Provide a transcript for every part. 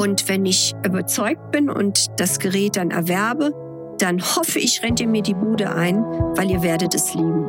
Und wenn ich überzeugt bin und das Gerät dann erwerbe, dann hoffe ich, rennt ihr mir die Bude ein, weil ihr werdet es lieben.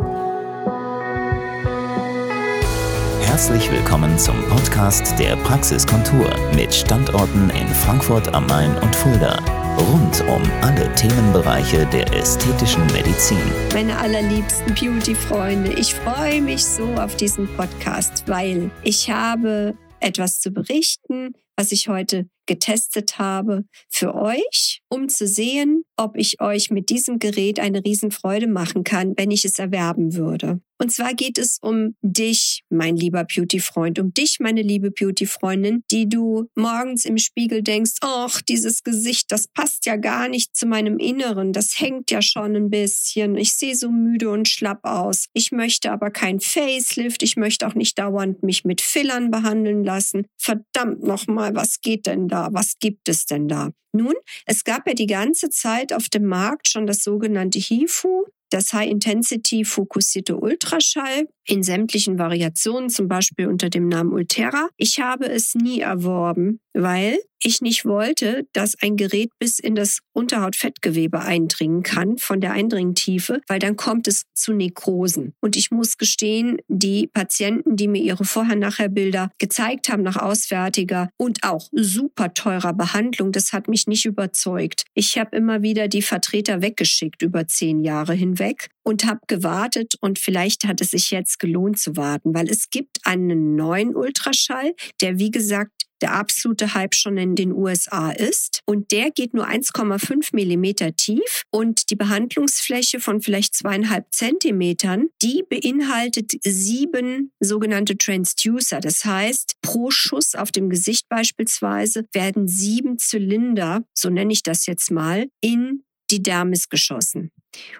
Herzlich willkommen zum Podcast der Praxiskontur mit Standorten in Frankfurt am Main und Fulda. Rund um alle Themenbereiche der ästhetischen Medizin. Meine allerliebsten Beauty-Freunde, ich freue mich so auf diesen Podcast, weil ich habe etwas zu berichten, was ich heute getestet habe für euch, um zu sehen, ob ich euch mit diesem Gerät eine Riesenfreude machen kann, wenn ich es erwerben würde. Und zwar geht es um dich, mein lieber Beauty-Freund, um dich, meine liebe Beauty-Freundin, die du morgens im Spiegel denkst, ach, dieses Gesicht, das passt ja gar nicht zu meinem Inneren, das hängt ja schon ein bisschen, ich sehe so müde und schlapp aus. Ich möchte aber kein Facelift, ich möchte auch nicht dauernd mich mit Fillern behandeln lassen. Verdammt nochmal, was geht denn da? Was gibt es denn da? Nun, es gab ja die ganze Zeit auf dem Markt schon das sogenannte HIFU, das High-Intensity fokussierte Ultraschall in sämtlichen Variationen, zum Beispiel unter dem Namen Ultera. Ich habe es nie erworben, weil ich nicht wollte, dass ein Gerät bis in das Unterhautfettgewebe eindringen kann von der Eindringtiefe, weil dann kommt es zu Nekrosen. Und ich muss gestehen, die Patienten, die mir ihre Vorher-Nachher-Bilder gezeigt haben nach auswärtiger und auch super teurer Behandlung, das hat mich nicht überzeugt. Ich habe immer wieder die Vertreter weggeschickt über zehn Jahre hinweg und habe gewartet und vielleicht hat es sich jetzt gelohnt zu warten, weil es gibt einen neuen Ultraschall, der wie gesagt der absolute Hype schon in den USA ist. Und der geht nur 1,5 Millimeter tief und die Behandlungsfläche von vielleicht zweieinhalb Zentimetern, die beinhaltet sieben sogenannte Transducer. Das heißt, pro Schuss auf dem Gesicht beispielsweise werden sieben Zylinder, so nenne ich das jetzt mal, in die Dermis geschossen.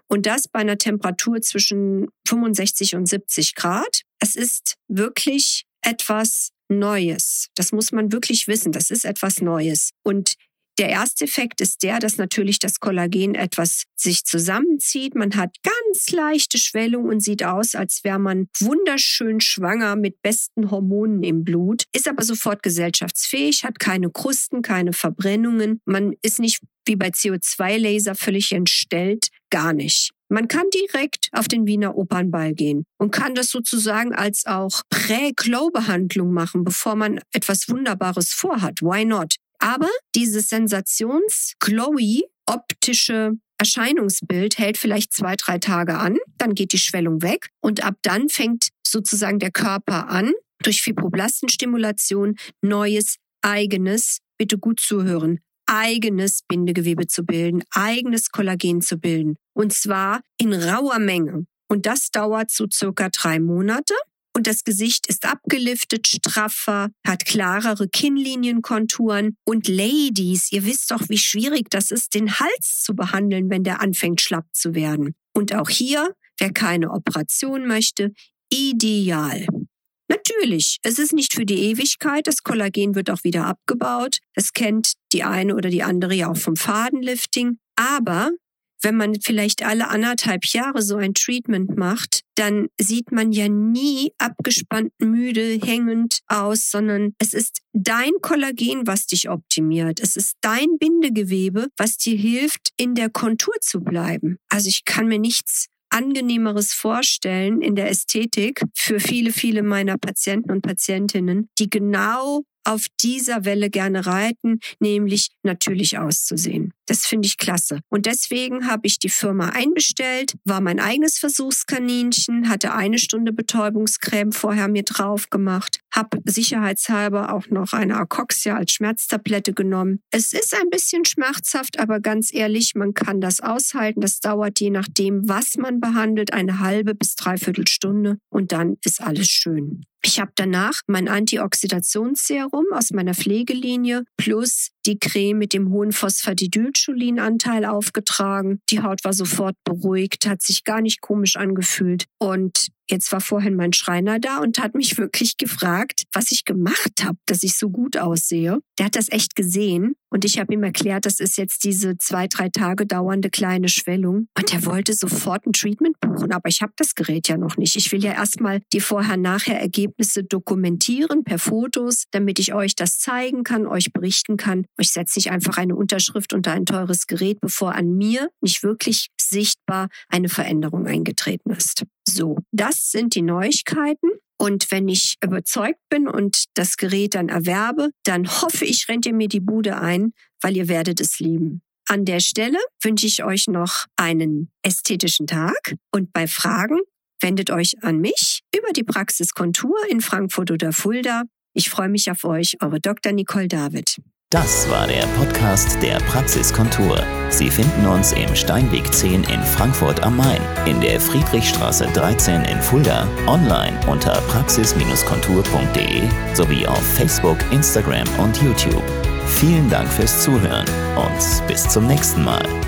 Und das bei einer Temperatur zwischen 65 und 70 Grad. Es ist wirklich etwas Neues. Das muss man wirklich wissen. Das ist etwas Neues. Und der erste Effekt ist der, dass natürlich das Kollagen etwas sich zusammenzieht. Man hat ganz leichte Schwellung und sieht aus, als wäre man wunderschön schwanger mit besten Hormonen im Blut, ist aber sofort gesellschaftsfähig, hat keine Krusten, keine Verbrennungen. Man ist nicht wie bei CO2-Laser völlig entstellt, gar nicht. Man kann direkt auf den Wiener Opernball gehen und kann das sozusagen als auch Prä-Glow-Behandlung machen, bevor man etwas Wunderbares vorhat. Why not? Aber dieses sensations-glowy optische Erscheinungsbild hält vielleicht zwei, drei Tage an, dann geht die Schwellung weg und ab dann fängt sozusagen der Körper an, durch Fibroblastenstimulation neues, eigenes, bitte gut zuhören, eigenes Bindegewebe zu bilden, eigenes Kollagen zu bilden. Und zwar in rauer Menge. Und das dauert so circa drei Monate. Und das Gesicht ist abgeliftet, straffer, hat klarere Kinnlinienkonturen. Und Ladies, ihr wisst doch, wie schwierig das ist, den Hals zu behandeln, wenn der anfängt schlapp zu werden. Und auch hier, wer keine Operation möchte, ideal. Natürlich, es ist nicht für die Ewigkeit. Das Kollagen wird auch wieder abgebaut. Das kennt die eine oder die andere ja auch vom Fadenlifting. Aber wenn man vielleicht alle anderthalb Jahre so ein Treatment macht, dann sieht man ja nie abgespannt, müde, hängend aus, sondern es ist dein Kollagen, was dich optimiert. Es ist dein Bindegewebe, was dir hilft, in der Kontur zu bleiben. Also ich kann mir nichts angenehmeres vorstellen in der Ästhetik für viele, viele meiner Patienten und Patientinnen, die genau auf dieser Welle gerne reiten, nämlich natürlich auszusehen. Das finde ich klasse. Und deswegen habe ich die Firma einbestellt, war mein eigenes Versuchskaninchen, hatte eine Stunde Betäubungscreme vorher mir drauf gemacht, habe sicherheitshalber auch noch eine Acoxia als Schmerztablette genommen. Es ist ein bisschen schmerzhaft, aber ganz ehrlich, man kann das aushalten. Das dauert je nachdem, was man behandelt, eine halbe bis dreiviertel Stunde und dann ist alles schön. Ich habe danach mein Antioxidationsserum aus meiner Pflegelinie plus die Creme mit dem hohen Phosphatidylcholinanteil aufgetragen. Die Haut war sofort beruhigt, hat sich gar nicht komisch angefühlt. Und jetzt war vorhin mein Schreiner da und hat mich wirklich gefragt, was ich gemacht habe, dass ich so gut aussehe. Der hat das echt gesehen Und ich habe ihm erklärt, das ist jetzt diese zwei, drei Tage dauernde kleine Schwellung. Und er wollte sofort ein Treatment buchen. Aber ich habe das Gerät ja noch nicht. Ich will ja erstmal die Vorher-Nachher-Ergebnisse dokumentieren per Fotos, damit ich euch das zeigen kann, euch berichten kann. Ich setze nicht einfach eine Unterschrift unter ein teures Gerät, bevor an mir nicht wirklich sichtbar eine Veränderung eingetreten ist. So, das sind die Neuigkeiten. Und wenn ich überzeugt bin und das Gerät dann erwerbe, dann hoffe ich, rennt ihr mir die Bude ein, weil ihr werdet es lieben. An der Stelle wünsche ich euch noch einen ästhetischen Tag und bei Fragen wendet euch an mich über die Praxiskontur in Frankfurt oder Fulda. Ich freue mich auf euch, eure Dr. Nicole David. Das war der Podcast der Praxiskontur. Sie finden uns im Steinweg 10 in Frankfurt am Main, in der Friedrichstraße 13 in Fulda, online unter praxis-kontur.de sowie auf Facebook, Instagram und YouTube. Vielen Dank fürs Zuhören und bis zum nächsten Mal.